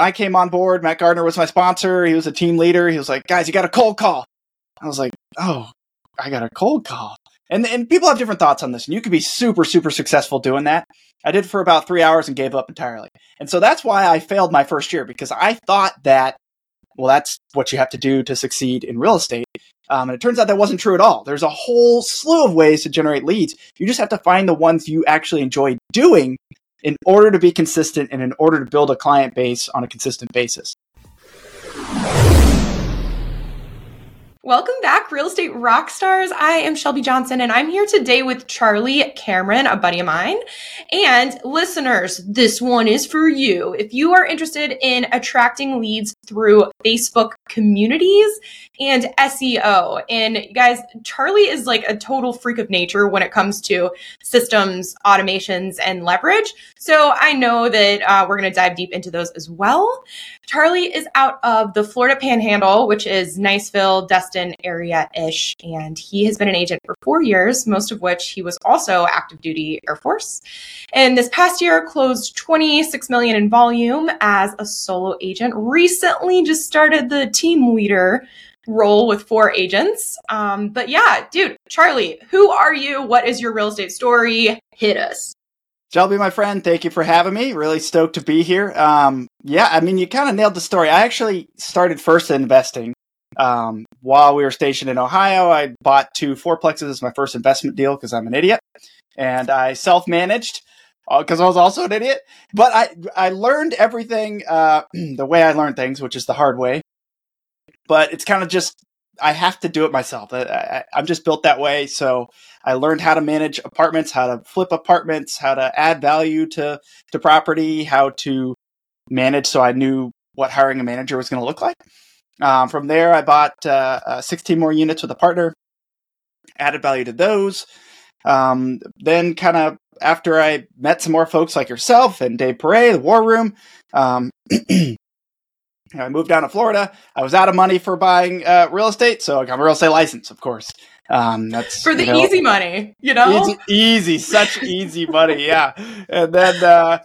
I came on board, Matt Gardner was my sponsor. He was a team leader. He was like, guys, you got a cold call. I was like, oh, I got a cold call. And, and people have different thoughts on this. And you could be super, super successful doing that. I did for about three hours and gave up entirely. And so that's why I failed my first year because I thought that, well, that's what you have to do to succeed in real estate. Um, and it turns out that wasn't true at all. There's a whole slew of ways to generate leads. You just have to find the ones you actually enjoy doing in order to be consistent and in order to build a client base on a consistent basis. Welcome back, Real Estate rock stars. I am Shelby Johnson, and I'm here today with Charlie Cameron, a buddy of mine. And listeners, this one is for you. If you are interested in attracting leads through Facebook communities and SEO, and guys, Charlie is like a total freak of nature when it comes to systems, automations, and leverage. So I know that uh, we're going to dive deep into those as well. Charlie is out of the Florida Panhandle, which is Niceville, Destin area ish, and he has been an agent for four years, most of which he was also active duty Air Force. And this past year closed 26 million in volume as a solo agent. Recently just started the team leader role with four agents. Um, but yeah, dude, Charlie, who are you? What is your real estate story? Hit us. Shelby, my friend, thank you for having me. Really stoked to be here. Um, yeah, I mean, you kind of nailed the story. I actually started first investing um, while we were stationed in Ohio. I bought two fourplexes as my first investment deal because I'm an idiot, and I self-managed because uh, I was also an idiot. But I I learned everything uh, the way I learned things, which is the hard way. But it's kind of just I have to do it myself. I, am just built that way. So I learned how to manage apartments, how to flip apartments, how to add value to to property, how to manage. So I knew what hiring a manager was going to look like. Um, from there, I bought uh, uh, 16 more units with a partner, added value to those. Um, then, kind of after I met some more folks like yourself and Dave Perret, the War Room, um, I moved down to Florida. I was out of money for buying uh, real estate, so I got a real estate license, of course. Um, that's for the you know, easy money, you know, easy, easy such easy money, yeah. And then uh,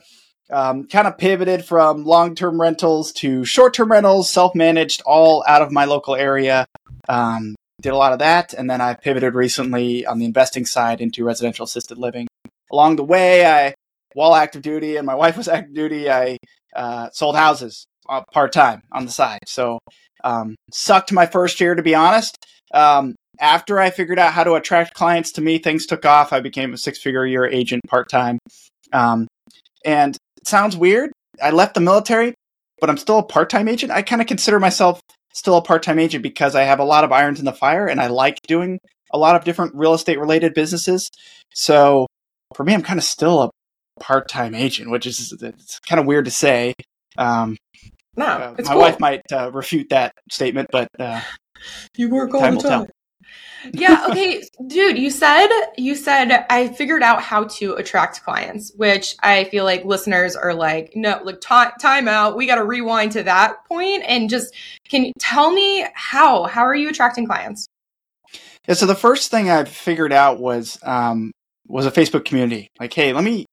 um, kind of pivoted from long term rentals to short term rentals, self managed, all out of my local area. Um, did a lot of that, and then I pivoted recently on the investing side into residential assisted living. Along the way, I while active duty and my wife was active duty, I uh, sold houses uh, part time on the side. So um, sucked my first year to be honest. Um, after I figured out how to attract clients to me, things took off. I became a six figure year agent part time. Um, and it sounds weird. I left the military, but I'm still a part time agent. I kind of consider myself still a part time agent because I have a lot of irons in the fire and I like doing a lot of different real estate related businesses. So for me, I'm kind of still a part time agent, which is it's kind of weird to say. Um, no, uh, my cool. wife might uh, refute that statement, but uh, you work all the time. yeah. Okay, dude. You said you said I figured out how to attract clients, which I feel like listeners are like, no, like t- time out. We got to rewind to that point and just can you tell me how? How are you attracting clients? Yeah. So the first thing I figured out was um, was a Facebook community. Like, hey, let me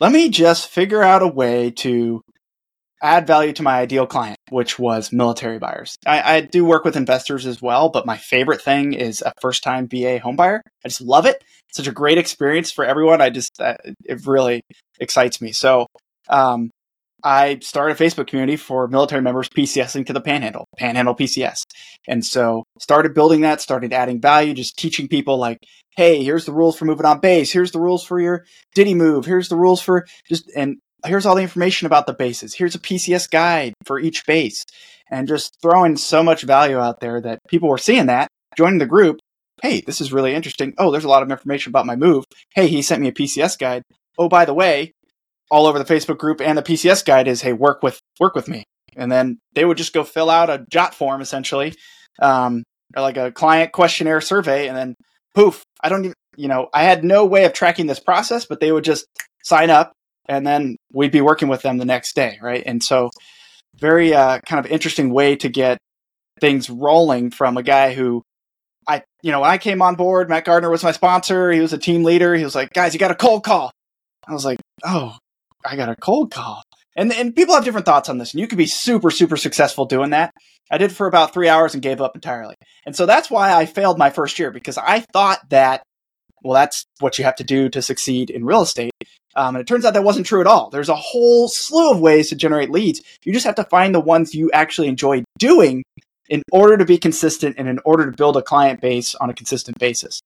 let me just figure out a way to add value to my ideal client, which was military buyers. I, I, do work with investors as well, but my favorite thing is a first time VA homebuyer. I just love it. It's such a great experience for everyone. I just, it really excites me. So, um, I started a Facebook community for military members PCSing to the Panhandle, Panhandle PCS. And so started building that, started adding value, just teaching people like, hey, here's the rules for moving on base. Here's the rules for your DITY move. Here's the rules for just, and here's all the information about the bases. Here's a PCS guide for each base. And just throwing so much value out there that people were seeing that, joining the group. Hey, this is really interesting. Oh, there's a lot of information about my move. Hey, he sent me a PCS guide. Oh, by the way, all over the Facebook group and the PCS guide is, hey, work with work with me. And then they would just go fill out a JotForm essentially, um, or like a client questionnaire survey, and then poof, I don't even, you know, I had no way of tracking this process, but they would just sign up, and then we'd be working with them the next day, right? And so, very uh, kind of interesting way to get things rolling from a guy who I, you know, when I came on board, Matt Gardner was my sponsor. He was a team leader. He was like, guys, you got a cold call. I was like, oh, I got a cold call. And and people have different thoughts on this, and you could be super super successful doing that. I did for about three hours and gave up entirely. And so that's why I failed my first year because I thought that well, that's what you have to do to succeed in real estate. Um, and it turns out that wasn't true at all. There's a whole slew of ways to generate leads. You just have to find the ones you actually enjoy doing in order to be consistent and in order to build a client base on a consistent basis.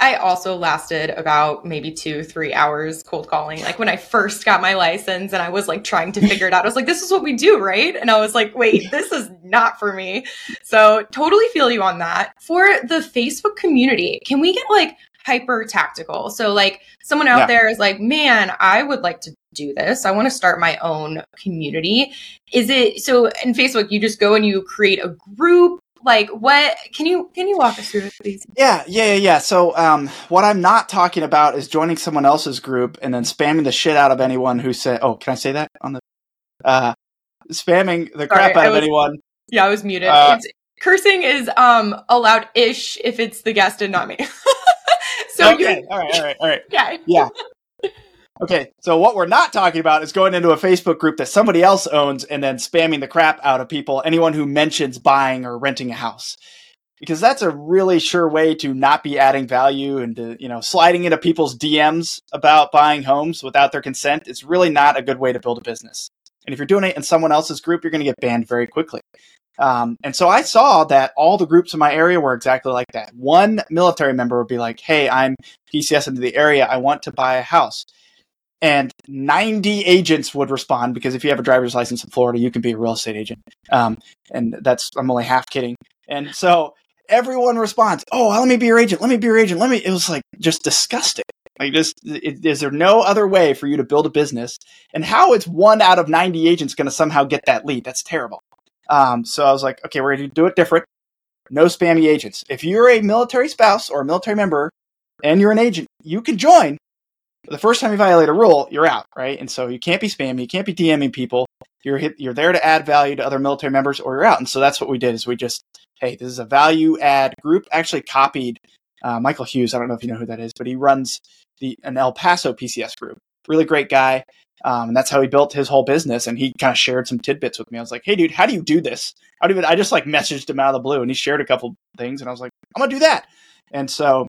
I also lasted about maybe two, three hours cold calling. Like when I first got my license and I was like trying to figure it out, I was like, this is what we do, right? And I was like, wait, this is not for me. So totally feel you on that. For the Facebook community, can we get like hyper tactical? So like someone out yeah. there is like, man, I would like to do this. I want to start my own community. Is it so in Facebook you just go and you create a group like what can you can you walk us through it, please? Yeah yeah yeah so um, what i'm not talking about is joining someone else's group and then spamming the shit out of anyone who said oh can i say that on the uh spamming the crap Sorry, out was, of anyone. Yeah i was muted. Uh, cursing is um allowed ish if it's the guest and not me. So okay all right all right all right. Yeah. Yeah Okay, so what we're not talking about is going into a Facebook group that somebody else owns and then spamming the crap out of people, anyone who mentions buying or renting a house. Because that's a really sure way to not be adding value and to, you know, sliding into people's DMs about buying homes without their consent is really not a good way to build a business. And if you're doing it in someone else's group, you're going to get banned very quickly. Um, and so I saw that all the groups in my area were exactly like that. One military member would be like, Hey, I'm PCS into the area. I want to buy a house and 90 agents would respond because if you have a driver's license in Florida, you can be a real estate agent. Um, and that's, I'm only half kidding. And so everyone responds, Oh, let me be your agent. Let me be your agent. Let me, it was like just disgusting. Like just, it, is there no other way for you to build a business? And how is one out of 90 agents going to somehow get that lead? That's terrible. Um, so I was like, okay, we're going to do it different. No spammy agents. If you're a military spouse or a military member and you're an agent, you can join, the first time you violate a rule, you're out, right? And so you can't be spamming, you can't be DMing people. You're hit, you're there to add value to other military members, or you're out. And so that's what we did. Is we just hey, this is a value add group. Actually, copied uh, Michael Hughes. I don't know if you know who that is, but he runs the an El Paso PCS group. Really great guy. Um, and that's how he built his whole business. And he kind of shared some tidbits with me. I was like, "Hey, dude, how do you do this?" How do I just like messaged him out of the blue, and he shared a couple things, and I was like, "I'm gonna do that." And so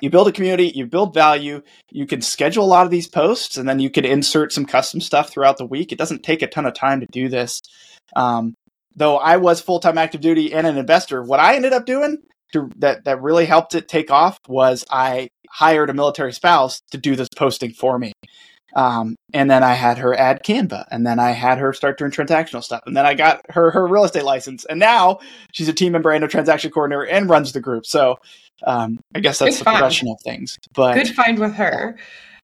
you build a community, you build value, you can schedule a lot of these posts, and then you can insert some custom stuff throughout the week. It doesn't take a ton of time to do this. Um, though I was full time active duty and an investor, what I ended up doing to, that that really helped it take off was I hired a military spouse to do this posting for me. Um, and then I had her add Canva, and then I had her start doing transactional stuff, and then I got her her real estate license, and now she's a team member and a transaction coordinator and runs the group. So um, I guess that's good the find. progression of things. But good find with her.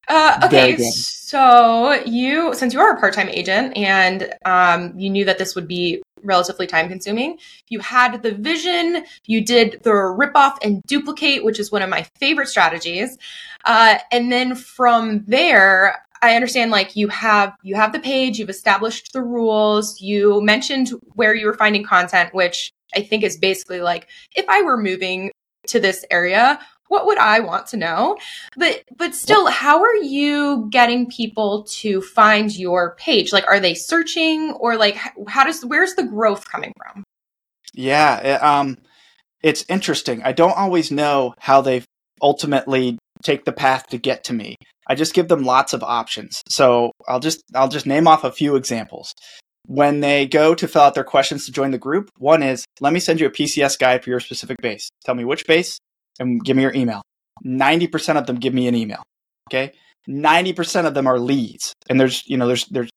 Uh, okay, so you, since you are a part-time agent and um, you knew that this would be relatively time-consuming, you had the vision. You did the rip-off and duplicate, which is one of my favorite strategies. Uh, and then from there, I understand like you have you have the page, you've established the rules, you mentioned where you were finding content, which I think is basically like if I were moving to this area what would i want to know? But but still how are you getting people to find your page? Like are they searching or like how does where's the growth coming from? Yeah it, um it's interesting. I don't always know how they ultimately take the path to get to me. I just give them lots of options. So i'll just i'll just name off a few examples when they go to fill out their questions to join the group, one is let me send you a PCS guide for your specific base. Tell me which base and give me your email. 90% of them give me an email. Okay. 90% of them are leads. And there's, you know, there's, there's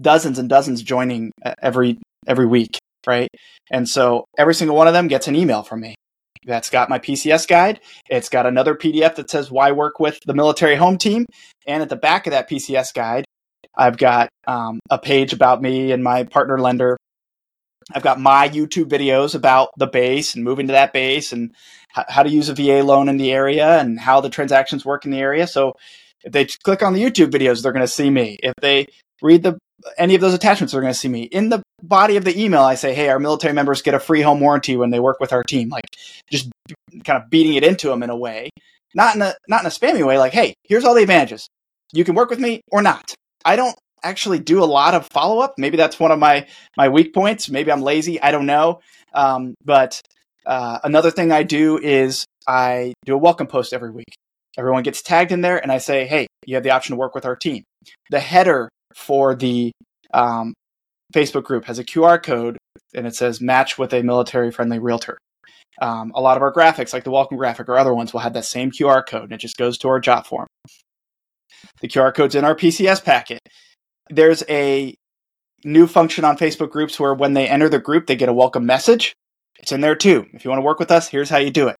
dozens and dozens joining uh, every, every week. Right. And so every single one of them gets an email from me. That's got my PCS guide. It's got another PDF that says why work with the military home team. And at the back of that PCS guide I've got um, a page about me and my partner lender. I've got my YouTube videos about the base and moving to that base and h- how to use a VA loan in the area and how the transactions work in the area. So if they click on the YouTube videos, they're going to see me. If they read the any of those attachments, they're going to see me. In the body of the email, I say, "Hey, our military members get a free home warranty when they work with our team." Like just kind of beating it into them in a way, not in a not in a spammy way. Like, "Hey, here's all the advantages. You can work with me or not." I don't actually do a lot of follow up. Maybe that's one of my my weak points. Maybe I'm lazy. I don't know. Um, but uh, another thing I do is I do a welcome post every week. Everyone gets tagged in there, and I say, "Hey, you have the option to work with our team." The header for the um, Facebook group has a QR code, and it says "Match with a military-friendly realtor." Um, a lot of our graphics, like the welcome graphic or other ones, will have that same QR code, and it just goes to our JotForm. The QR code's in our PCS packet. There's a new function on Facebook groups where when they enter the group, they get a welcome message. It's in there too. If you want to work with us, here's how you do it.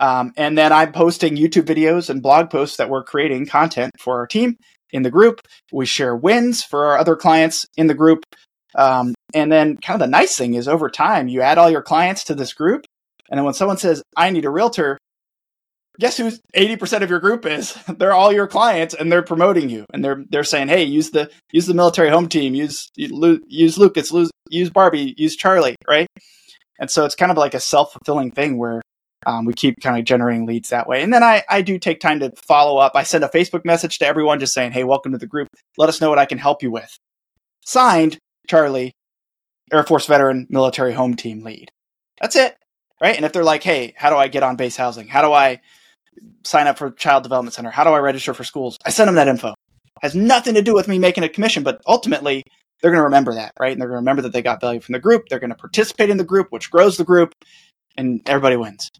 Um, and then I'm posting YouTube videos and blog posts that we're creating content for our team in the group. We share wins for our other clients in the group. Um, and then, kind of the nice thing is over time, you add all your clients to this group. And then when someone says, I need a realtor, guess who 80% of your group is? They're all your clients and they're promoting you. And they're they're saying hey use the use the military home team. Use use lucas use barbie use charlie right? And so it's kind of like a self-fulfilling thing where um, we keep kind of generating leads that way. And then I, I do take time to follow up. I send a facebook message to everyone just saying hey welcome to the group. Let us know what i can help you with. Signed charlie air force veteran military home team lead. That's it right? And if they're like hey how do i get on base housing? How do i sign up for child development center? How do I register for schools? I send them that info. It has nothing to do with me making a commission, but ultimately they're going to remember that, right? And they're going to remember that they got value from the group. They're going to participate in the group, which grows the group, and everybody wins.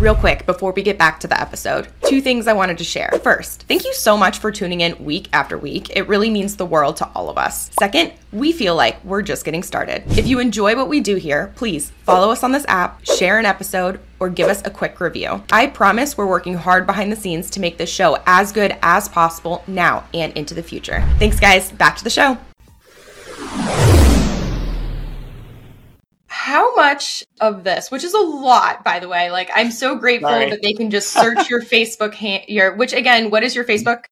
Real quick, before we get back to the episode, two things I wanted to share. First, thank you so much for tuning in week after week. It really means the world to all of us. Second, we feel like we're just getting started. If you enjoy what we do here, please follow us on this app, share an episode, or give us a quick review. I promise we're working hard behind the scenes to make this show as good as possible now and into the future. Thanks, guys. Back to the show. How much of this, which is a lot, by the way, like I'm so grateful Sorry. that they can just search your Facebook, ha- your which again, what is your Facebook?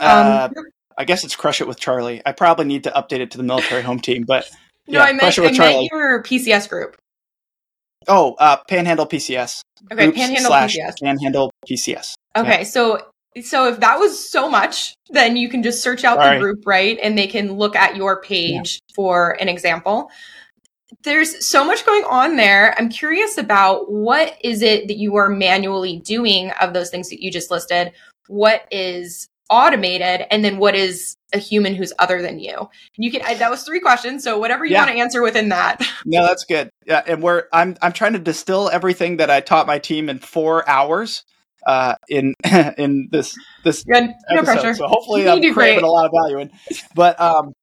Uh, um, I guess it's Crush It with Charlie. I probably need to update it to the military home team, but no, I meant, I meant your PCS group. Oh, uh, Panhandle PCS. Okay, Groups Panhandle PCS. Panhandle PCS. Okay, yeah. so so if that was so much, then you can just search out Sorry. the group, right? And they can look at your page yeah. for an example there's so much going on there. I'm curious about what is it that you are manually doing of those things that you just listed? What is automated and then what is a human who's other than you you can I, that was three questions so whatever you yeah. want to answer within that no that's good yeah and we're i'm i'm trying to distill everything that i taught my team in four hours uh in in this this yeah, no episode. pressure so hopefully i'm creating a lot of value in but um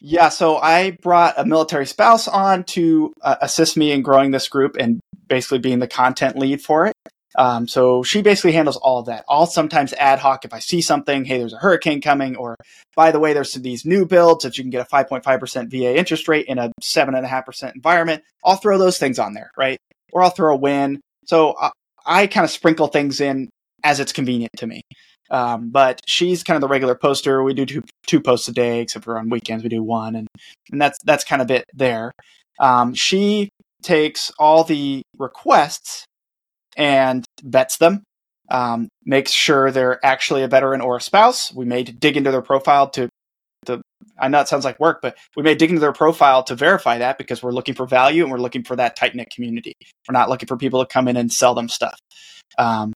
yeah, so I brought a military spouse on to uh, assist me in growing this group and basically being the content lead for it. Um, so she basically handles all of that. I'll sometimes ad hoc if I see something, hey, there's a hurricane coming, or by the way, there's these new builds that you can get a 5.5% VA interest rate in a 7.5% environment. I'll throw those things on there, right? Or I'll throw a win. So I, I kind of sprinkle things in as it's convenient to me. Um, but she's kind of the regular poster. We do two, two posts a day, except for on weekends we do one, and and that's that's kind of it there. Um, she takes all the requests and vets them, um, makes sure they're actually a veteran or a spouse. We may dig into their profile to the. I know it sounds like work, but we may dig into their profile to verify that because we're looking for value and we're looking for that tight knit community. We're not looking for people to come in and sell them stuff. Um,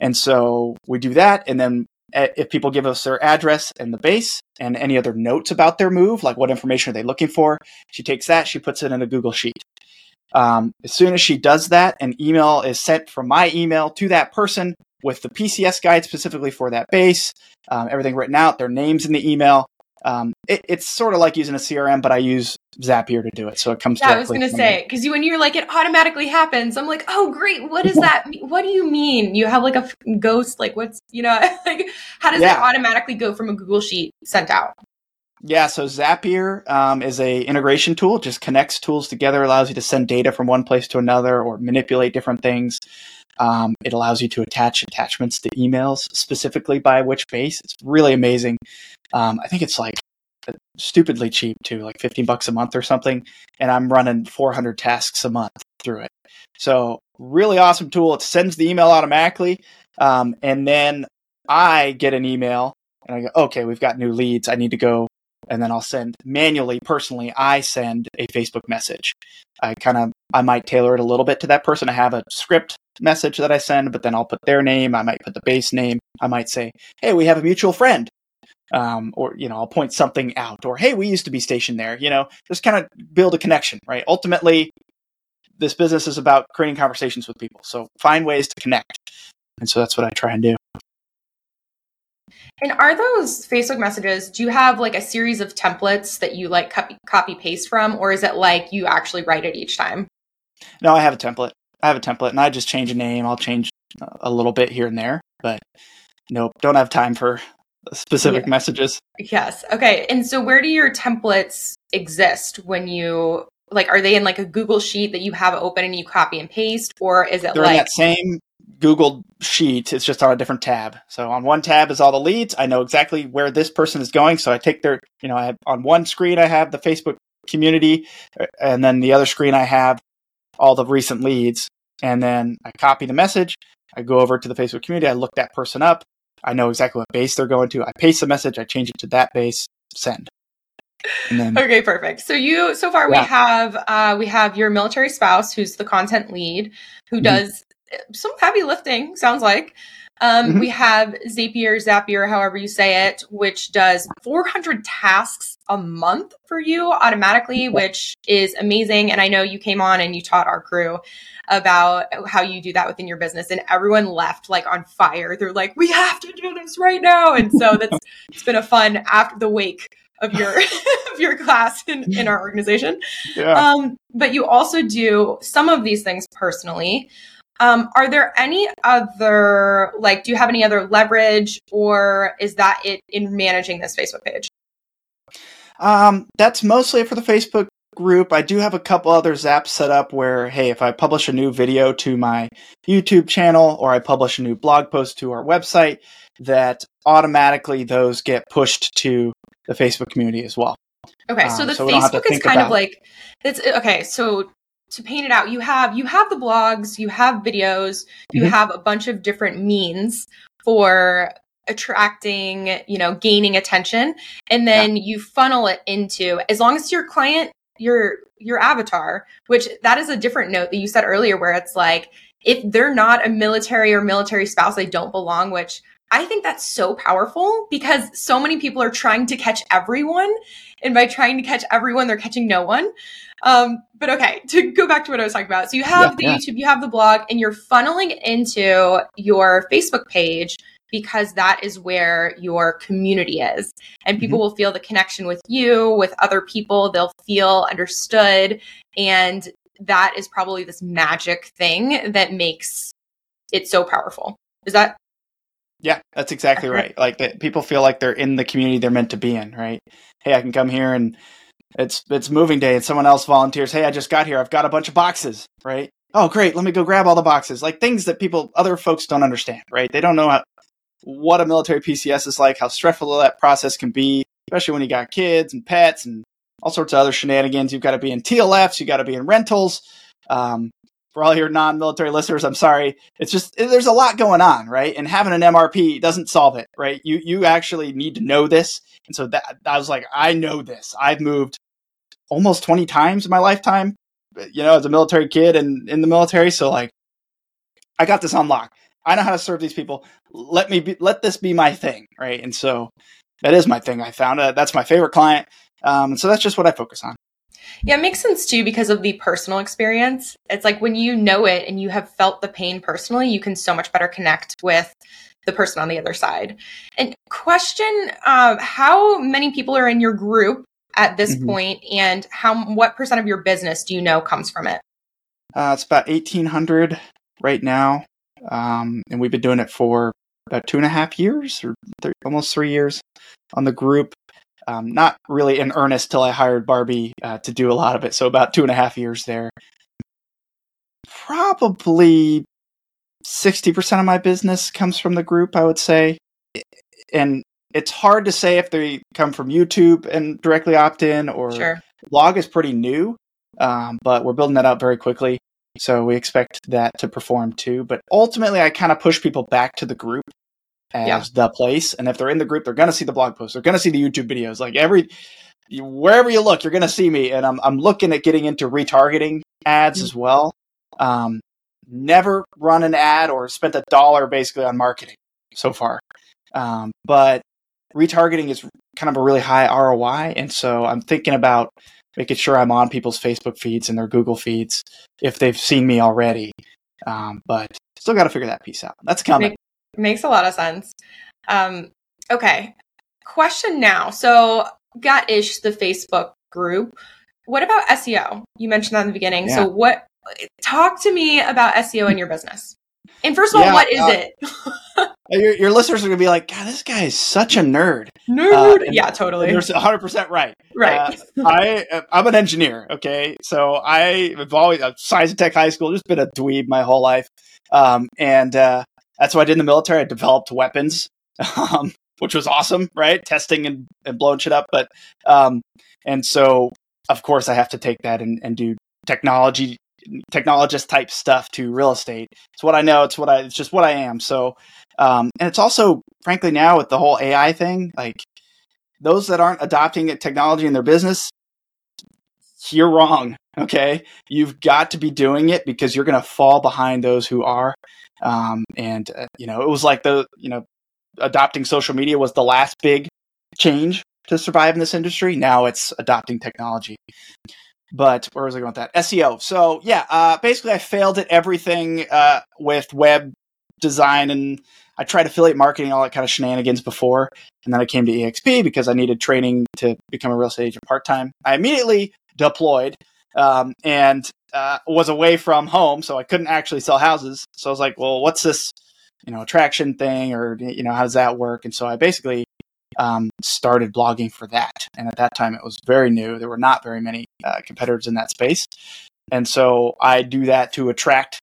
and so we do that. And then eh, if people give us their address and the base and any other notes about their move, like what information are they looking for, she takes that, she puts it in a Google Sheet. Um, as soon as she does that, an email is sent from my email to that person with the PCS guide specifically for that base, um, everything written out, their names in the email, um, it, it's sort of like using a CRM, but I use Zapier to do it, so it comes. Yeah, I was going to say because you when you're like it automatically happens, I'm like, oh great, what does that? mean? What do you mean? You have like a ghost? Like what's you know like how does yeah. it automatically go from a Google sheet sent out? Yeah, so Zapier um, is a integration tool. It just connects tools together, allows you to send data from one place to another or manipulate different things. Um, it allows you to attach attachments to emails specifically by which base. It's really amazing. Um, I think it's like stupidly cheap too, like 15 bucks a month or something. And I'm running 400 tasks a month through it. So really awesome tool. It sends the email automatically. Um, and then I get an email and I go, okay, we've got new leads. I need to go. And then I'll send manually, personally, I send a Facebook message. I kind of, I might tailor it a little bit to that person. I have a script message that I send, but then I'll put their name. I might put the base name. I might say, hey, we have a mutual friend. Um, or, you know, I'll point something out or, hey, we used to be stationed there, you know, just kind of build a connection, right? Ultimately, this business is about creating conversations with people. So find ways to connect. And so that's what I try and do. And are those Facebook messages, do you have like a series of templates that you like copy, copy paste from, or is it like you actually write it each time? No, I have a template. I have a template and I just change a name. I'll change a little bit here and there, but nope, don't have time for specific yeah. messages. Yes. Okay. And so where do your templates exist when you like are they in like a Google sheet that you have open and you copy and paste or is it They're like that same Google sheet. It's just on a different tab. So on one tab is all the leads. I know exactly where this person is going. So I take their, you know, I have on one screen I have the Facebook community, uh, and then the other screen I have all the recent leads. And then I copy the message. I go over to the Facebook community. I look that person up. I know exactly what base they're going to. I paste the message. I change it to that base. Send. Then, okay, perfect. So you so far yeah. we have uh, we have your military spouse who's the content lead who mm-hmm. does some heavy lifting, sounds like. Um, mm-hmm. We have Zapier, Zapier, however you say it, which does 400 tasks a month for you automatically, which is amazing. And I know you came on and you taught our crew about how you do that within your business, and everyone left like on fire. They're like, "We have to do this right now!" And so that's it's been a fun after the wake of your of your class in, in our organization. Yeah. Um, but you also do some of these things personally. Um, are there any other, like, do you have any other leverage or is that it in managing this Facebook page? Um, that's mostly for the Facebook group. I do have a couple other zaps set up where, hey, if I publish a new video to my YouTube channel or I publish a new blog post to our website, that automatically those get pushed to the Facebook community as well. Okay, so um, the so Facebook is kind of like it's okay. So to paint it out you have you have the blogs you have videos you mm-hmm. have a bunch of different means for attracting you know gaining attention and then yeah. you funnel it into as long as your client your your avatar which that is a different note that you said earlier where it's like if they're not a military or military spouse they don't belong which I think that's so powerful because so many people are trying to catch everyone. And by trying to catch everyone, they're catching no one. Um, but okay, to go back to what I was talking about. So you have yeah, the yeah. YouTube, you have the blog, and you're funneling into your Facebook page because that is where your community is. And people mm-hmm. will feel the connection with you, with other people. They'll feel understood. And that is probably this magic thing that makes it so powerful. Is that yeah, that's exactly right. Like that people feel like they're in the community they're meant to be in, right? Hey, I can come here and it's it's moving day and someone else volunteers, "Hey, I just got here. I've got a bunch of boxes." Right? Oh, great. Let me go grab all the boxes. Like things that people other folks don't understand, right? They don't know how, what a military PCS is like, how stressful that process can be, especially when you got kids and pets and all sorts of other shenanigans. You've got to be in TLFs, you got to be in rentals. Um, for all your non-military listeners, I'm sorry. It's just there's a lot going on, right? And having an MRP doesn't solve it, right? You you actually need to know this. And so that I was like, I know this. I've moved almost 20 times in my lifetime, you know, as a military kid and in the military. So like, I got this on lock. I know how to serve these people. Let me be, let this be my thing, right? And so that is my thing. I found it. That's my favorite client. Um, so that's just what I focus on. Yeah, it makes sense too because of the personal experience. It's like when you know it and you have felt the pain personally, you can so much better connect with the person on the other side. And question uh, how many people are in your group at this mm-hmm. point, and how what percent of your business do you know comes from it? Uh, it's about 1,800 right now. Um, and we've been doing it for about two and a half years or th- almost three years on the group um, not really in earnest till I hired Barbie uh, to do a lot of it. So about two and a half years there. Probably 60% of my business comes from the group, I would say. And it's hard to say if they come from YouTube and directly opt in or sure. blog is pretty new, um, but we're building that out very quickly. So we expect that to perform too. But ultimately, I kind of push people back to the group as Yeah. the place. And if they're in the group, they're going to see the blog posts. They're going to see the YouTube videos. Like every, wherever you look, you're going to see me. And I'm, I'm looking at getting into retargeting ads as well. Um, never run an ad or spent a dollar basically on marketing so far. Um, but retargeting is kind of a really high ROI. And so I'm thinking about making sure I'm on people's Facebook feeds and their Google feeds if they've seen me already. Um, but still got to figure that piece out. That's coming. Makes a lot of sense. Um, okay. Question now. So, got ish the Facebook group. What about SEO? You mentioned that in the beginning. Yeah. So, what? Talk to me about SEO in your business. And first of all, Yeah, what is uh, it? Your, your listeners are going to be like, God, this guy is such a nerd. Nerd. and- yeah, totally. You're 100% right. Right. Uh, I, I'm an engineer. Okay. So I have always, uh, science and tech high school, just been a dweeb my whole life. Um, and, uh, that's what I did in the military. I developed weapons, um, which was awesome, right? Testing and, and blowing shit up. But, um, and so of course I have to take that and, and do technology, technologist type stuff to real estate. It's what I know. It's what I, it's just what I am. So, um, and it's also, frankly, now with the whole AI thing, like those that aren't adopting technology in their business, you're wrong. Okay. You've got to be doing it because you're going to fall behind those who are. Um, and, uh, you know, it was like the, you know, adopting social media was the last big change to survive in this industry. Now it's adopting technology. But where was I going with that? SEO. So yeah, uh, basically I failed at everything uh, with web design and I tried affiliate marketing, all that kind of shenanigans before. And then I came to EXP because I needed training to become a real estate agent part time. I immediately deployed um, and uh, was away from home, so I couldn't actually sell houses. So I was like, well, what's this, you know, attraction thing, or you know, how does that work? And so I basically um, started blogging for that. And at that time, it was very new. There were not very many uh, competitors in that space, and so I do that to attract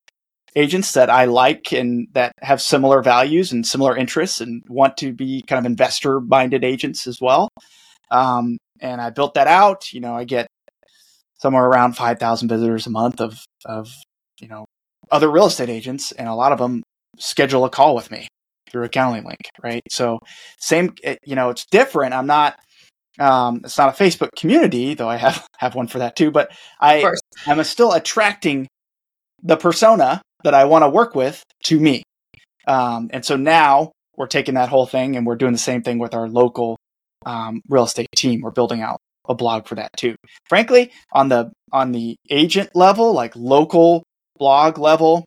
agents that I like and that have similar values and similar interests and want to be kind of investor minded agents as well. Um, and I built that out. You know, I get somewhere around 5,000 visitors a month of, of, you know, other real estate agents. And a lot of them schedule a call with me through a Calendly link. Right. So same, it- you know, it's different. I'm not, um, it's not a Facebook community, though I have, have one for that too, but I. I'm still attracting the persona that I want to work with to me. Um, and so now we're taking that whole thing and we're doing the same thing with our local um, real estate team. We're building out a blog for that too. Frankly, on the on the agent level, like local blog level,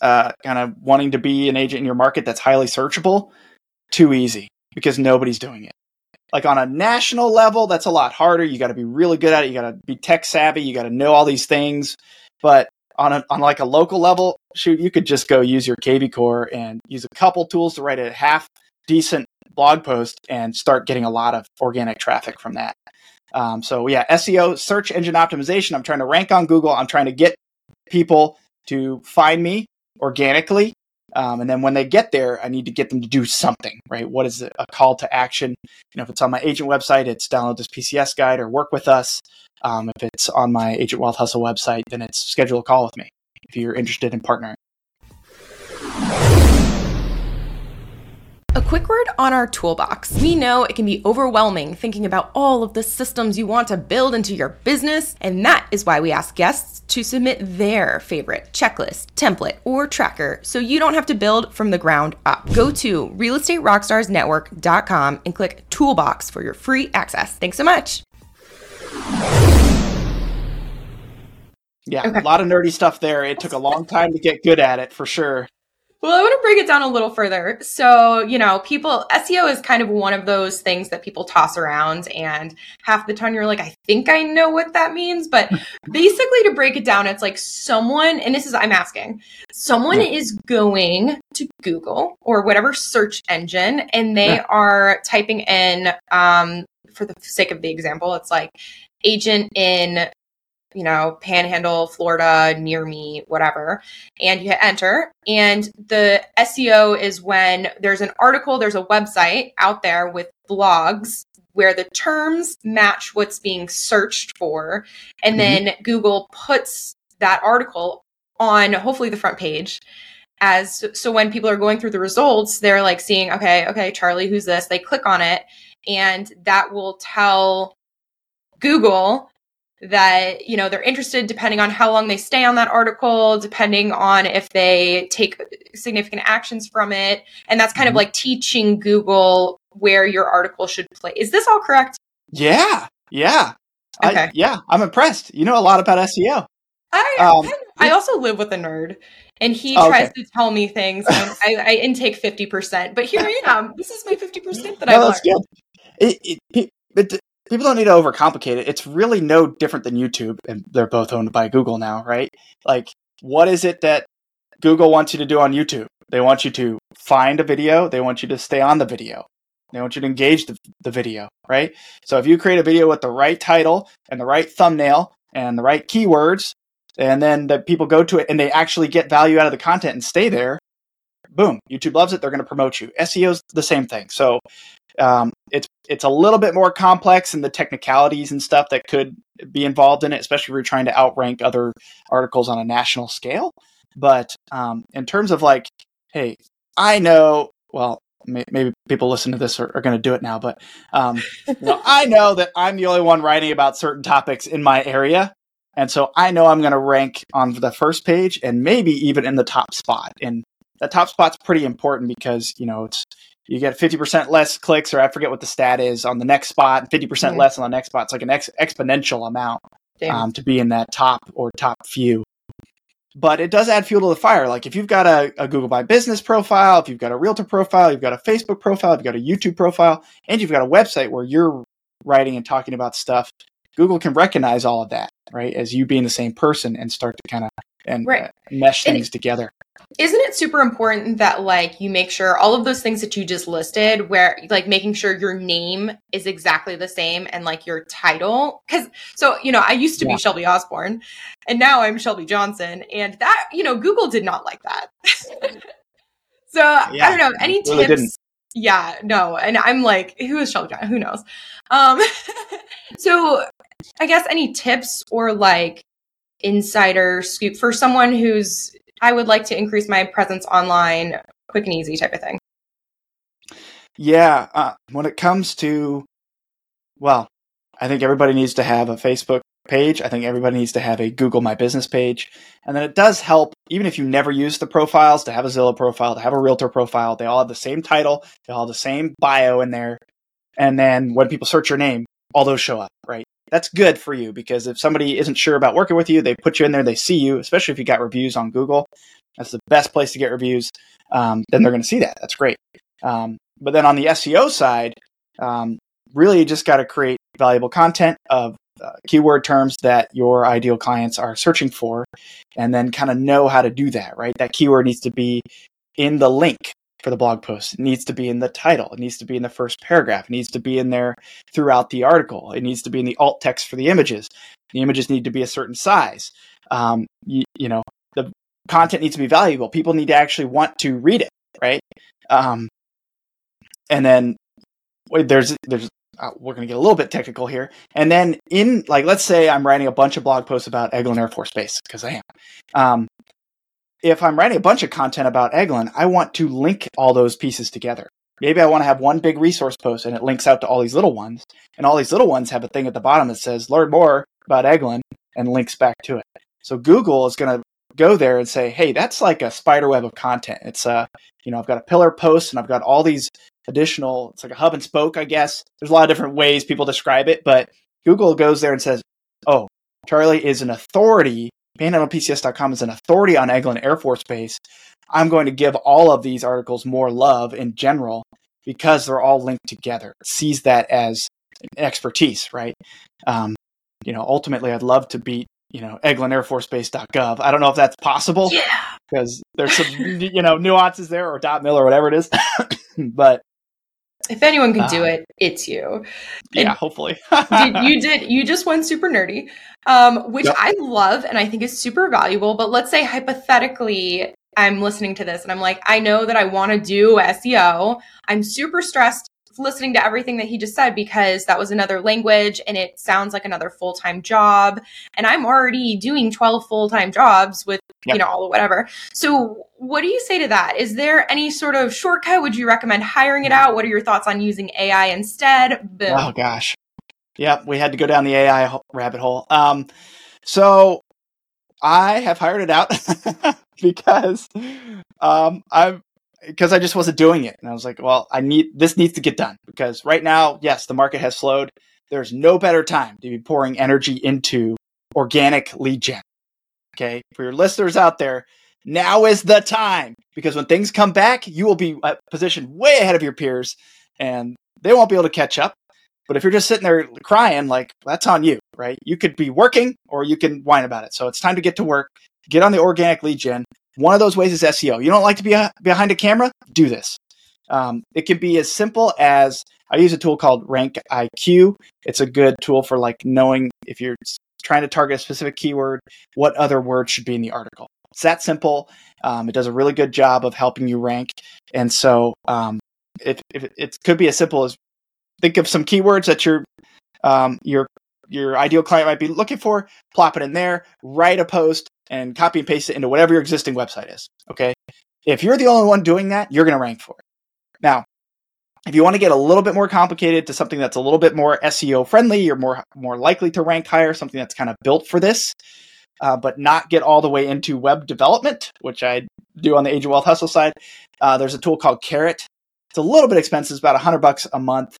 uh, kind of wanting to be an agent in your market that's highly searchable, too easy because nobody's doing it. Like on a national level, that's a lot harder. You got to be really good at it. You got to be tech savvy. You got to know all these things. But on a, on like a local level, shoot, you could just go use your kvCORE and use a couple tools to write a half decent blog post and start getting a lot of organic traffic from that. Um, so yeah, SEO, search engine optimization. I'm trying to rank on Google. I'm trying to get people to find me organically. Um, and then when they get there, I need to get them to do something, right? What is a call to action? You know, if it's on my agent website, it's download this PCS guide or work with us. Um, if it's on my Agent Wealth Hustle website, then it's schedule a call with me if you're interested in partnering. A quick word on our toolbox. We know it can be overwhelming thinking about all of the systems you want to build into your business, and that is why we ask guests to submit their favorite checklist, template, or tracker so you don't have to build from the ground up. Go to realestaterockstarsnetwork.com and click Toolbox for your free access. Thanks so much. Yeah, Okay. a lot of nerdy stuff there. It took a long time to get good at it for sure. Well, I want to break it down a little further. So, you know, people, SEO is kind of one of those things that people toss around, and half the time you're like, I think I know what that means. But basically, to break it down, it's like someone, and this is, I'm asking, someone Yeah. is going to Google or whatever search engine, and they Yeah. are typing in, um, for the sake of the example, it's like agent in you know, Panhandle, Florida, near me, whatever. And you hit enter. And the SEO is when there's an article, there's a website out there with blogs where the terms match what's being searched for. And Mhm. then Google puts that article on hopefully the front page. as so when people are going through the results, they're like seeing, okay, okay, Charlie, who's this? They click on it and that will tell Google that you know they're interested depending on how long they stay on that article depending on if they take significant actions from it. And that's kind mm-hmm. of like teaching google where your article should play. Is this all correct? Yeah. Yeah. Okay. I, yeah i'm impressed. You know a lot about seo i um, i also live with a nerd and he oh, tries to tell me things I, I, intake 50% but here i am. This is my 50% that no, i learned. that's good it, it, it, people don't need to overcomplicate it. It's really no different than YouTube, and they're both owned by Google now, right? Like, what is it that Google wants you to do on YouTube? They want you to find a video. They want you to stay on the video. They want you to engage the, the video, right? So if you create a video with the right title and the right thumbnail and the right keywords, and then the people go to it and they actually get value out of the content and stay there, boom, YouTube loves it. They're going to promote you. SEO is the same thing. So um, it's it's a little bit more complex in the technicalities and stuff that could be involved in it, especially if you're trying to outrank other articles on a national scale. But um, in terms of like, hey, I know, well, may- maybe people listen to this are, are going to do it now, but um, you know, I know that I'm the only one writing about certain topics in my area. And so I know I'm going to rank on the first page and maybe even in the top spot. And the top spot's pretty important because, you know, it's you get 50% less clicks, or I forget what the stat is on the next spot, 50% less on the next spot. It's like an ex- exponential amount um, to be in that top or top few. But it does add fuel to the fire. Like if you've got a, a Google My Business profile, if you've got a Realtor profile, you've got a Facebook profile, you've got a YouTube profile, and you've got a website where you're writing and talking about stuff, Google can recognize all of that, right, as you being the same person and start to kind of and right. uh, mesh things and together. Isn't it super important that like you make sure all of those things that you just listed where like making sure your name is exactly the same and like your title cuz so you know I used to yeah. be Shelby Osborne and now I'm Shelby Johnson and that you know Google did not like that. so yeah, I don't know any really tips didn't. Yeah, no. And I'm like who is Shelby Johnson? Who knows. Um so I guess any tips or like insider scoop for someone who's I would like to increase my presence online, quick and easy type of thing. Yeah, uh, when it comes to, well, I think everybody needs to have a Facebook page. I think everybody needs to have a Google My Business page. And then it does help, even if you never use the profiles, to have a Zillow profile, to have a Realtor profile. They all have the same title, they all have the same bio in there. And then when people search your name, all those show up, right? That's good for you because if somebody isn't sure about working with you, they put you in there, they see you, especially if you got reviews on Google. That's the best place to get reviews. Um, then they're going to see that. That's great. Um, but then on the SEO side, um, really you just got to create valuable content of uh, keyword terms that your ideal clients are searching for, and then kind of know how to do that, right? That keyword needs to be in the link for the blog post. It needs to be in the title. It needs to be in the first paragraph. It needs to be in there throughout the article. It needs to be in the alt text for the images. The images need to be a certain size. Um, you, you, know, the content needs to be valuable. People need to actually want to read it, right? Um, and then wait, there's there's uh, we're going to get a little bit technical here. And then in like let's say I'm writing a bunch of blog posts about Eglin Air Force Base because I am. Um, if I'm writing a bunch of content about Eglin, I want to link all those pieces together. Maybe I want to have one big resource post and it links out to all these little ones. And all these little ones have a thing at the bottom that says, learn more about Eglin and links back to it. So Google is going to go there and say, hey, that's like a spider web of content. It's a, uh, you know, I've got a pillar post and I've got all these additional, it's like a hub and spoke, I guess. There's a lot of different ways people describe it, but Google goes there and says, oh, Charlie is an authority panhandlepcs.com is an authority on Eglin Air Force Base. I'm going to give all of these articles more love in general because they're all linked together. It sees that as expertise, right? Um, you know, ultimately, I'd love to beat you know eglinAirForceBase.gov. I don't know if that's possible, yeah, because there's some you know nuances there or dot .mil or whatever it is, but if anyone can do it, it's you. Yeah, and hopefully. did, you did. You just went super nerdy, um, which yep. I love and I think is super valuable. But let's say hypothetically, I'm listening to this and I'm like, I know that I want to do SEO. I'm super stressed listening to everything that he just said because that was another language and it sounds like another full time job. And I'm already doing 12 full time jobs with, yep. you know, all the whatever. So, what do you say to that? Is there any sort of shortcut? Would you recommend hiring it out? What are your thoughts on using AI instead? Boom. Oh, gosh. Yep, we had to go down the AI rabbit hole. Um, so I have hired it out because um, I'm because I just wasn't doing it, and I was like, well, I need this needs to get done because right now, yes, the market has slowed. There's no better time to be pouring energy into organic lead gen. Okay, for your listeners out there, now is the time because when things come back, you will be positioned way ahead of your peers, and they won't be able to catch up. But if you're just sitting there crying, like that's on you, right? You could be working or you can whine about it. So it's time to get to work, get on the organic lead gen. One of those ways is SEO. You don't like to be behind a camera? Do this. Um, it can be as simple as I use a tool called Rank IQ. It's a good tool for like knowing if you're trying to target a specific keyword, what other words should be in the article. It's that simple. Um, it does a really good job of helping you rank. And so um, it, it, it could be as simple as think of some keywords that your um, your your ideal client might be looking for, plop it in there, write a post, and copy and paste it into whatever your existing website is. Okay. If you're the only one doing that, you're going to rank for it. Now, if you want to get a little bit more complicated to something that's a little bit more SEO friendly, you're more more likely to rank higher. Something that's kind of built for this, uh, but not get all the way into web development, which I do on the Agent Wealth Hustle side. Uh, there's a tool called Carrot. It's a little bit expensive, it's about 100 bucks a month.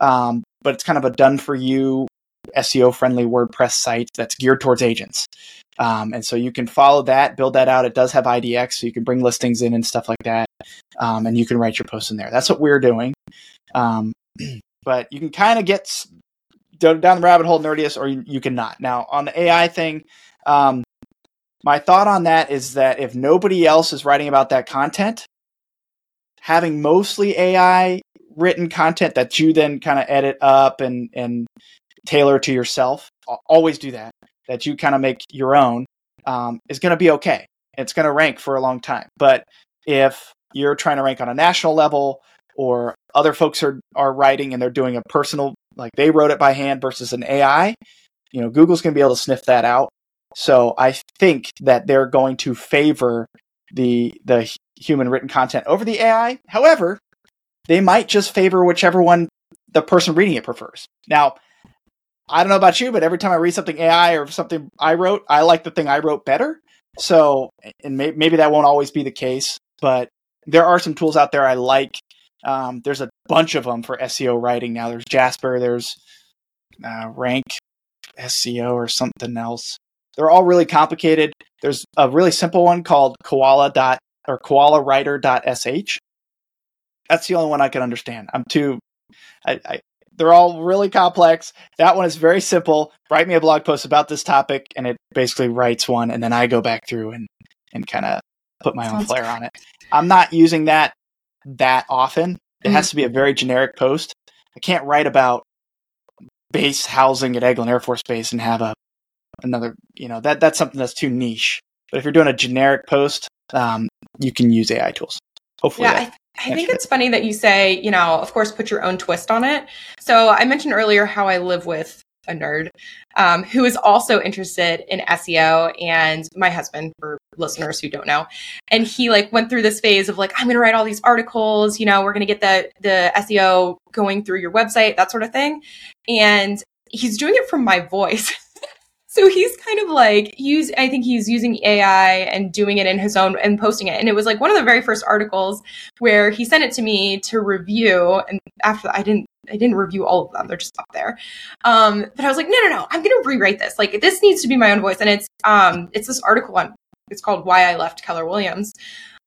Um, but it's kind of a done for you SEO friendly WordPress site that's geared towards agents. Um, and so you can follow that, build that out. It does have IDX, so you can bring listings in and stuff like that. Um, and you can write your posts in there. That's what we're doing. Um, but you can kind of get down the rabbit hole nerdiest, or you, you can not. Now, on the AI thing, um, my thought on that is that if nobody else is writing about that content, having mostly AI written content that you then kind of edit up and and tailor to yourself. Always do that. That you kind of make your own um, is going to be okay. It's going to rank for a long time. But if you're trying to rank on a national level, or other folks are are writing and they're doing a personal like they wrote it by hand versus an AI, you know, Google's going to be able to sniff that out. So I think that they're going to favor the the human written content over the AI. However, they might just favor whichever one the person reading it prefers. Now, I don't know about you, but every time I read something AI or something I wrote, I like the thing I wrote better. So, and may- maybe that won't always be the case, but there are some tools out there I like. Um, there's a bunch of them for SEO writing now. There's Jasper, there's uh, Rank SEO or something else. They're all really complicated. There's a really simple one called koala dot or koala koalawriter.sh that's the only one I can understand. I'm too. I, I, they're all really complex. That one is very simple. Write me a blog post about this topic, and it basically writes one, and then I go back through and and kind of put my Sounds own flair on it. I'm not using that that often. It mm-hmm. has to be a very generic post. I can't write about base housing at Eglin Air Force Base and have a another. You know that that's something that's too niche. But if you're doing a generic post, um, you can use AI tools. Hopefully, yeah, that- I think it's funny that you say, you know, of course, put your own twist on it. So I mentioned earlier how I live with a nerd um, who is also interested in SEO and my husband for listeners who don't know. And he like went through this phase of like, I'm going to write all these articles, you know, we're going to get the, the SEO going through your website, that sort of thing. And he's doing it from my voice. So he's kind of like use I think he's using AI and doing it in his own and posting it. And it was like one of the very first articles where he sent it to me to review and after I didn't I didn't review all of them. They're just up there. Um, but I was like, no, no, no, I'm gonna rewrite this. Like this needs to be my own voice. And it's um it's this article on it's called Why I Left Keller Williams.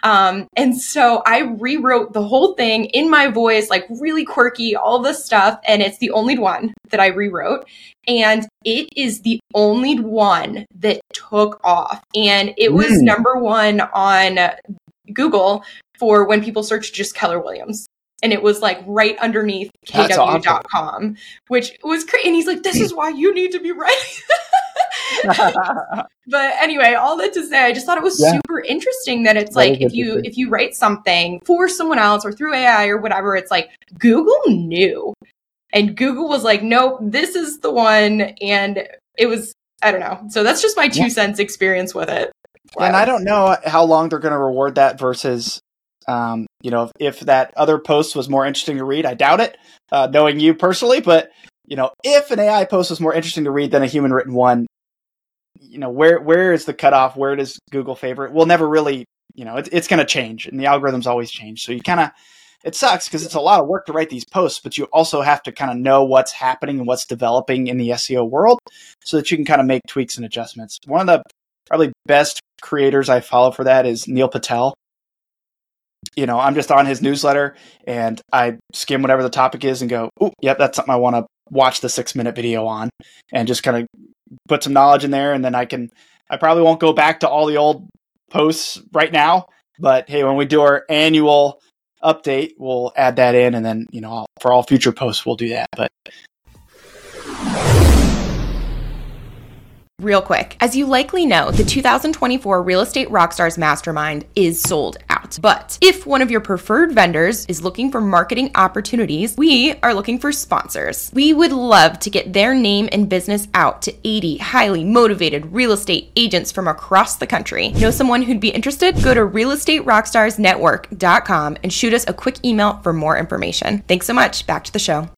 Um, and so I rewrote the whole thing in my voice, like really quirky, all this stuff. And it's the only one that I rewrote. And it is the only one that took off. And it was mm. number one on Google for when people search just Keller Williams. And it was like right underneath kw.com, awesome. which was crazy. And he's like, this is why you need to be writing. but anyway, all that to say, I just thought it was Yeah. super interesting that it's That like if you if you write something for someone else or through AI or whatever, it's like Google knew. And Google was like, nope, this is the one. And it was, I don't know. So that's just my two Yeah. cents experience with it. and I don't know how long they're going to reward that versus, um, you know, if, if that other post was more interesting to read. I doubt it, uh, knowing you personally. But you know, if an AI post was more interesting to read than a human written one, you know, where where is the cutoff? Where does Google favor it? We'll never really, you know, it's it's going to change, and the algorithms always change. So you kind of. It sucks because it's a lot of work to write these posts, but you also have to kind of know what's happening and what's developing in the SEO world so that you can kind of make tweaks and adjustments. One of the probably best creators I follow for that is Neil Patel. You know, I'm just on his newsletter and I skim whatever the topic is and go, oh, yep, that's something I want to watch the six minute video on and just kind of put some knowledge in there. And then I can, I probably won't go back to all the old posts right now, but hey, when we do our annual update, we'll add that in. And then, you know, for all future posts, we'll do that. But Real quick, as you likely know, the 2024 Real Estate Rockstars Mastermind is sold out. But if one of your preferred vendors is looking for marketing opportunities, we are looking for sponsors. We would love to get their name and business out to 80 highly motivated real estate agents from across the country. Know someone who'd be interested? Go to realestaterockstarsnetwork.com and shoot us a quick email for more information. Thanks so much. Back to the show.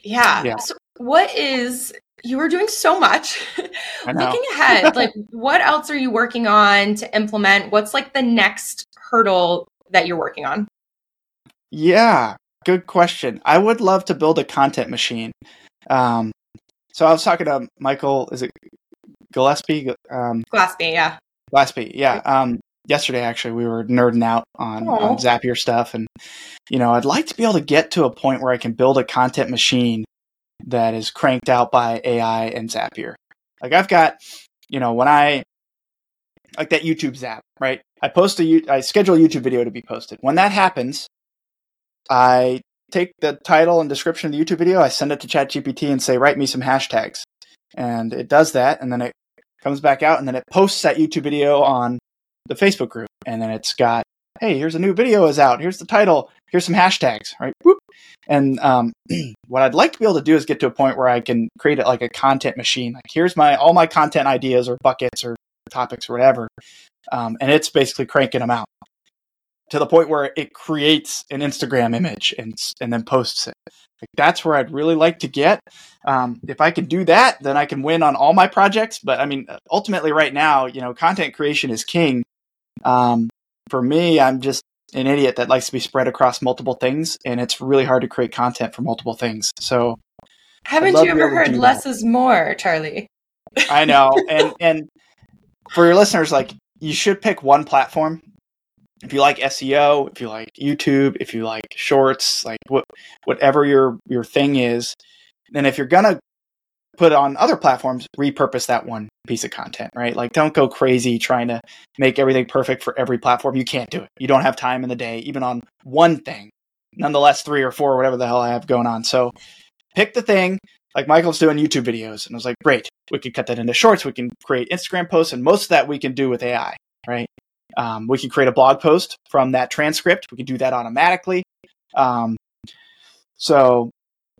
Yeah. Yeah. So what is you were doing so much. Looking ahead, like what else are you working on to implement? What's like the next hurdle that you're working on? Yeah, good question. I would love to build a content machine. Um, so I was talking to Michael, is it Gillespie? Um, Glassby, yeah. Gillespie, yeah. Um, yesterday, actually, we were nerding out on, on Zapier stuff. And, you know, I'd like to be able to get to a point where I can build a content machine that is cranked out by AI and Zapier. Like I've got, you know, when I, like that YouTube Zap, right? I post a, I schedule a YouTube video to be posted. When that happens, I take the title and description of the YouTube video, I send it to ChatGPT and say, write me some hashtags. And it does that. And then it comes back out and then it posts that YouTube video on the Facebook group. And then it's got, hey, here's a new video is out. Here's the title. Here's some hashtags, right? And um, what I'd like to be able to do is get to a point where I can create it like a content machine. Like here's my all my content ideas or buckets or topics or whatever, um, and it's basically cranking them out to the point where it creates an Instagram image and and then posts it. Like that's where I'd really like to get. Um, if I can do that, then I can win on all my projects. But I mean, ultimately, right now, you know, content creation is king. Um, for me, I'm just an idiot that likes to be spread across multiple things, and it's really hard to create content for multiple things. So Haven't you ever heard less is more, Charlie? I know, and and for your listeners, like you should pick one platform. If you like SEO, if you like YouTube, if you like shorts, like what whatever your your thing is, then if you're gonna put on other platforms, repurpose that one piece of content, right? Like don't go crazy trying to make everything perfect for every platform. You can't do it. You don't have time in the day, even on one thing. Nonetheless, three or four, whatever the hell I have going on. So pick the thing. Like Michael's doing YouTube videos, and I was like, great, we could cut that into shorts. We can create Instagram posts, and most of that we can do with AI, right? Um, we can create a blog post from that transcript. We can do that automatically. Um, so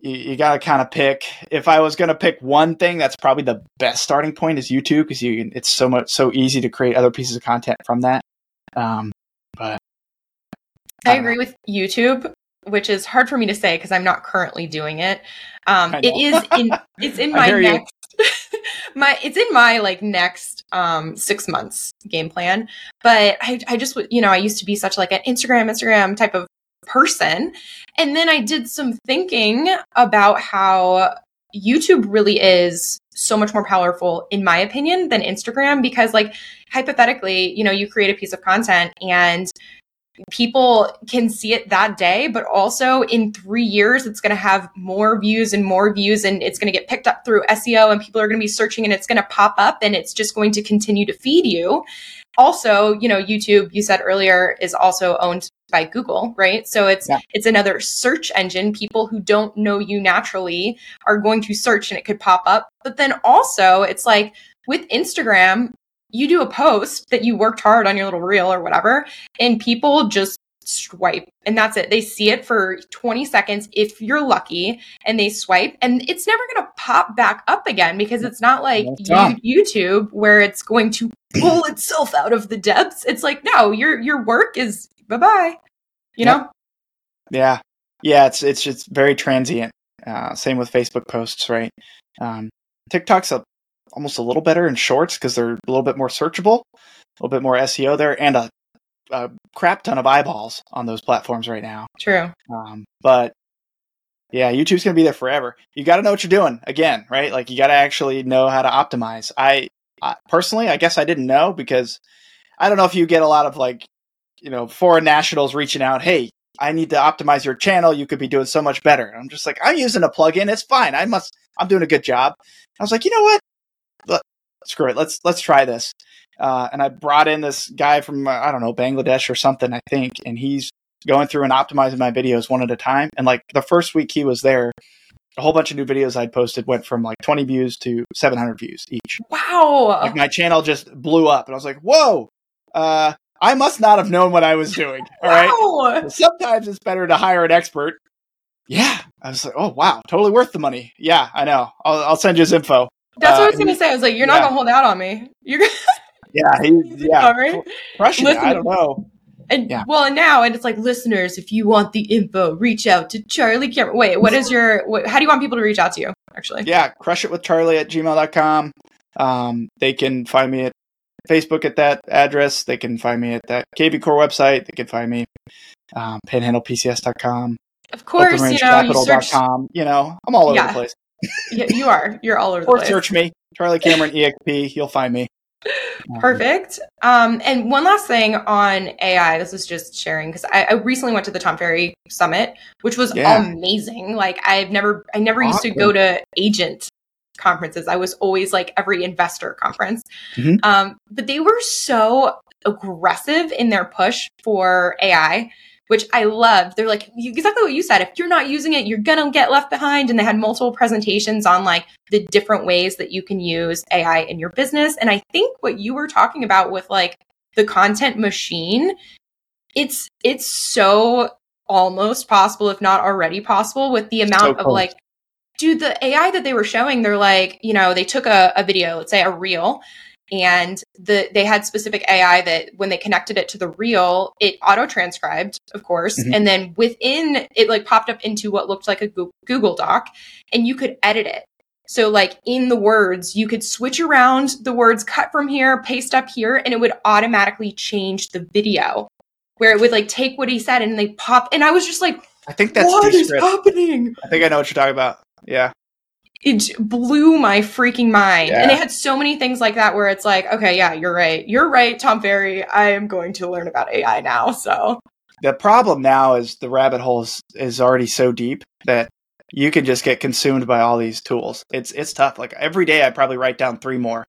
you, you got to kind of pick. If I was going to pick one thing, that's probably the best starting point is YouTube because you it's so much so easy to create other pieces of content from that. Um, but I don't agree with YouTube, which is hard for me to say because I'm not currently doing it. Um, I it know. is in it's in my next my it's in my like next um six months game plan. But I I just you know I used to be such like an Instagram Instagram type of person, and then I did some thinking about how YouTube really is so much more powerful in my opinion than Instagram because like hypothetically you know you create a piece of content and people can see it that day, but also in three years, it's going to have more views and more views, and it's going to get picked up through SEO, and people are going to be searching, and it's going to pop up, and it's just going to continue to feed you. Also, you know, YouTube, you said earlier, is also owned by Google, right? So it's yeah. it's another search engine. People who don't know you naturally are going to search, and it could pop up. But then also, it's like with Instagram, you do a post that you worked hard on your little reel or whatever, and people just swipe and that's it. They see it for 20 seconds if you're lucky and they swipe and it's never going to pop back up again because it's not like YouTube where it's going to pull itself out of the depths. It's like no, your your work is bye-bye. You know? Yeah. Yeah, it's it's just very transient. Uh, same with Facebook posts, right? Um, TikTok's a almost a little better in shorts because they're a little bit more searchable, a little bit more SEO there, and a, a crap ton of eyeballs on those platforms right now. True. Um, but yeah, YouTube's gonna be there forever. You got to know what you're doing. Again, right? Like you got to actually know how to optimize. I, I personally, I guess I didn't know because I don't know if you get a lot of like, you know, foreign nationals reaching out. Hey, I need to optimize your channel. You could be doing so much better. I'm just like, I'm using a plugin. It's fine. I must. I'm doing a good job. I was like, you know what? screw it, let's let's try this. Uh, and I brought in this guy from I don't know Bangladesh or something, I think, and he's going through and optimizing my videos one at a time. And like the first week he was there, a whole bunch of new videos I'd posted went from like 20 views to 700 views each. Wow! Like my channel just blew up, and I was like, whoa. Uh, I must not have known what I was doing. All wow. right. Sometimes it's better to hire an expert. Yeah. I was like, oh, wow. Totally worth the money. Yeah, I know. I'll, I'll send you his info. That's what I was uh, gonna say. I was like, you're not gonna hold out on me. You're gonna yeah, he's yeah, right? crushing Listen, it. I don't know. And yeah. well, and now, and it's like, listeners, if you want the info, reach out to Charlie Cameron. Wait, what is your? What, how do you want people to reach out to you? Actually, yeah, crush it with Charlie at gmail.com. Um, they can find me at Facebook at that address. They can find me at that kvCORE website. They can find me um, panhandlepcs.com. Of course, you know, you search. You know, I'm all over yeah. the place yeah, you are. You're all over or the place. search me, Charlie Cameron EXP. You'll find me. Perfect. Um, and one last thing on AI. This is just sharing because I, I, recently went to the Tom Ferry Summit, which was yeah. amazing. Like I've never, I never awesome. used to go to agent conferences. I was always like every investor conference. Mm-hmm. Um, but they were so aggressive in their push for AI which I loved. They're like exactly what you said. If you're not using it, you're gonna get left behind. And they had multiple presentations on like the different ways that you can use AI in your business. And I think what you were talking about with like the content machine, it's it's so almost possible, if not already possible, with the amount so of like dude, the AI that they were showing, they're like, you know, they took a, a video, let's say a reel, and the they had specific AI that when they connected it to the reel, it auto transcribed, of course, mm-hmm. and then within it like popped up into what looked like a Google Doc, and you could edit it. So like in the words, you could switch around the words, cut from here, paste up here, and it would automatically change the video, where it would like take what he said and they pop. And I was just like, I think that's what is happening. I think I know what you're talking about. Yeah it blew my freaking mind. Yeah. And they had so many things like that where it's like, okay, yeah, you're right. You're right, Tom Ferry. I am going to learn about AI now. So the problem now is the rabbit hole is, is already so deep that you can just get consumed by all these tools. It's it's tough. Like every day I probably write down three more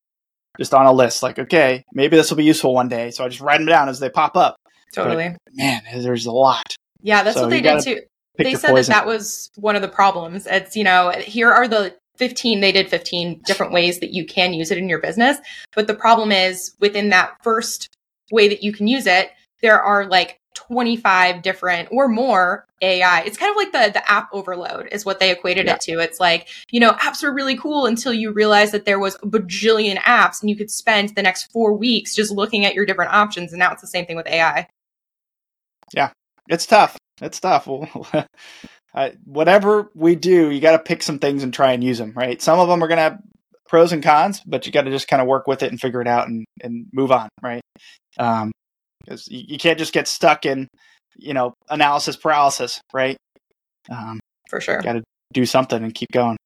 just on a list. Like, okay, maybe this will be useful one day. So I just write them down as they pop up. Totally. But, man, there's a lot. Yeah, that's so what they did too. They said poison. that that was one of the problems. It's, you know, here are the 15 they did 15 different ways that you can use it in your business but the problem is within that first way that you can use it there are like 25 different or more AI. It's kind of like the the app overload is what they equated yeah. it to. It's like, you know, apps are really cool until you realize that there was a bajillion apps and you could spend the next 4 weeks just looking at your different options and now it's the same thing with AI. Yeah. It's tough. It's tough. uh, whatever we do, you got to pick some things and try and use them, right? Some of them are going to have pros and cons, but you got to just kind of work with it and figure it out and, and move on, right? Um, because you, you, can't just get stuck in, you know, analysis paralysis, right? Um, For sure. Got to do something and keep going.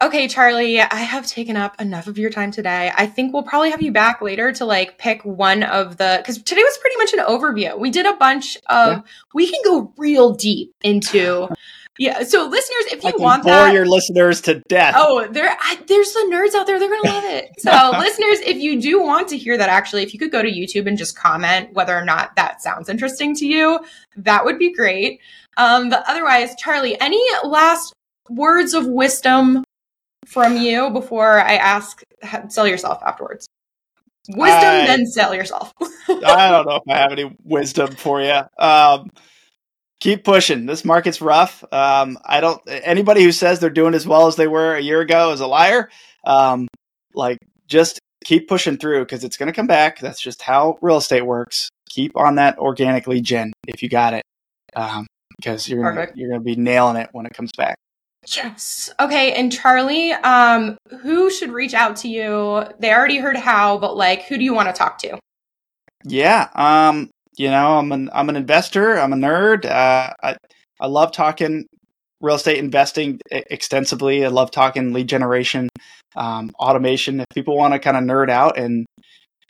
Okay, Charlie, I have taken up enough of your time today. I think we'll probably have you back later to like pick one of the because today was pretty much an overview. We did a bunch of yeah. we can go real deep into yeah. So listeners, if you want bore that, your listeners to death. Oh, there there's the nerds out there. They're gonna love it. So listeners, if you do want to hear that, actually, if you could go to YouTube and just comment whether or not that sounds interesting to you, that would be great. Um, but otherwise, Charlie, any last words of wisdom from you before I ask sell yourself afterwards? Wisdom, I, then sell yourself. I don't know if I have any wisdom for you. Um, keep pushing. This market's rough. Um, I don't. Anybody who says they're doing as well as they were a year ago is a liar. Um, like, just keep pushing through because it's going to come back. That's just how real estate works. Keep on that organic lead gen if you got it, um, because you're gonna, you're going to be nailing it when it comes back. Yes. Okay. And Charlie, um, who should reach out to you? They already heard how, but like, who do you want to talk to? Yeah. Um, you know, I'm an I'm an investor. I'm a nerd. Uh, I I love talking real estate investing extensively. I love talking lead generation, um, automation. If people want to kind of nerd out and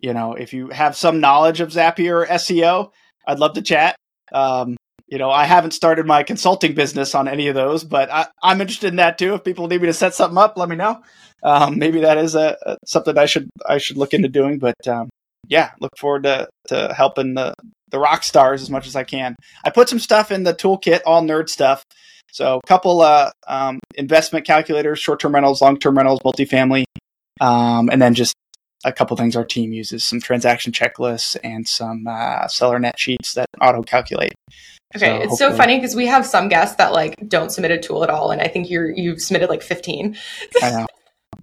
you know, if you have some knowledge of Zapier or SEO, I'd love to chat. Um, you know, I haven't started my consulting business on any of those, but I, am interested in that too. If people need me to set something up, let me know. Um, maybe that is a, a, something I should I should look into doing. But um, yeah, look forward to to helping the the rock stars as much as I can. I put some stuff in the toolkit, all nerd stuff. So a couple uh, um, investment calculators, short term rentals, long term rentals, multifamily, um, and then just a couple things our team uses: some transaction checklists and some uh, seller net sheets that auto calculate. Okay, so it's so funny because we have some guests that like don't submit a tool at all, and I think you're you've submitted like fifteen. I know.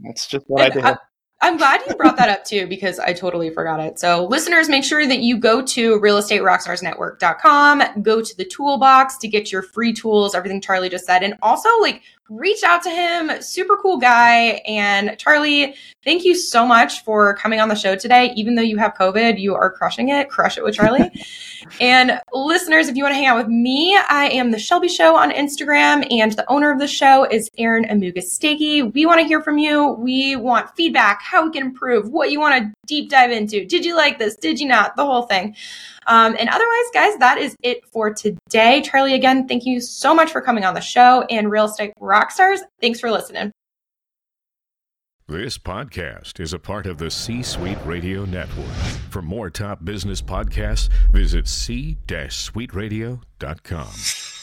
That's just what I do. I, I'm glad you brought that up too because I totally forgot it. So, listeners, make sure that you go to realestaterockstarsnetwork.com, go to the toolbox to get your free tools, everything Charlie just said, and also like reach out to him. Super cool guy. And Charlie, thank you so much for coming on the show today. Even though you have COVID, you are crushing it. Crush it with Charlie. and listeners, if you want to hang out with me, I am the Shelby Show on Instagram, and the owner of the show is Aaron Amuga We want to hear from you. We want feedback, how we can improve, what you want to deep dive into. Did you like this? Did you not? The whole thing. Um, and otherwise, guys, that is it for today. Charlie, again, thank you so much for coming on the show. And Real Estate Rockstars, thanks for listening. This podcast is a part of the C Suite Radio Network. For more top business podcasts, visit c-suiteradio.com.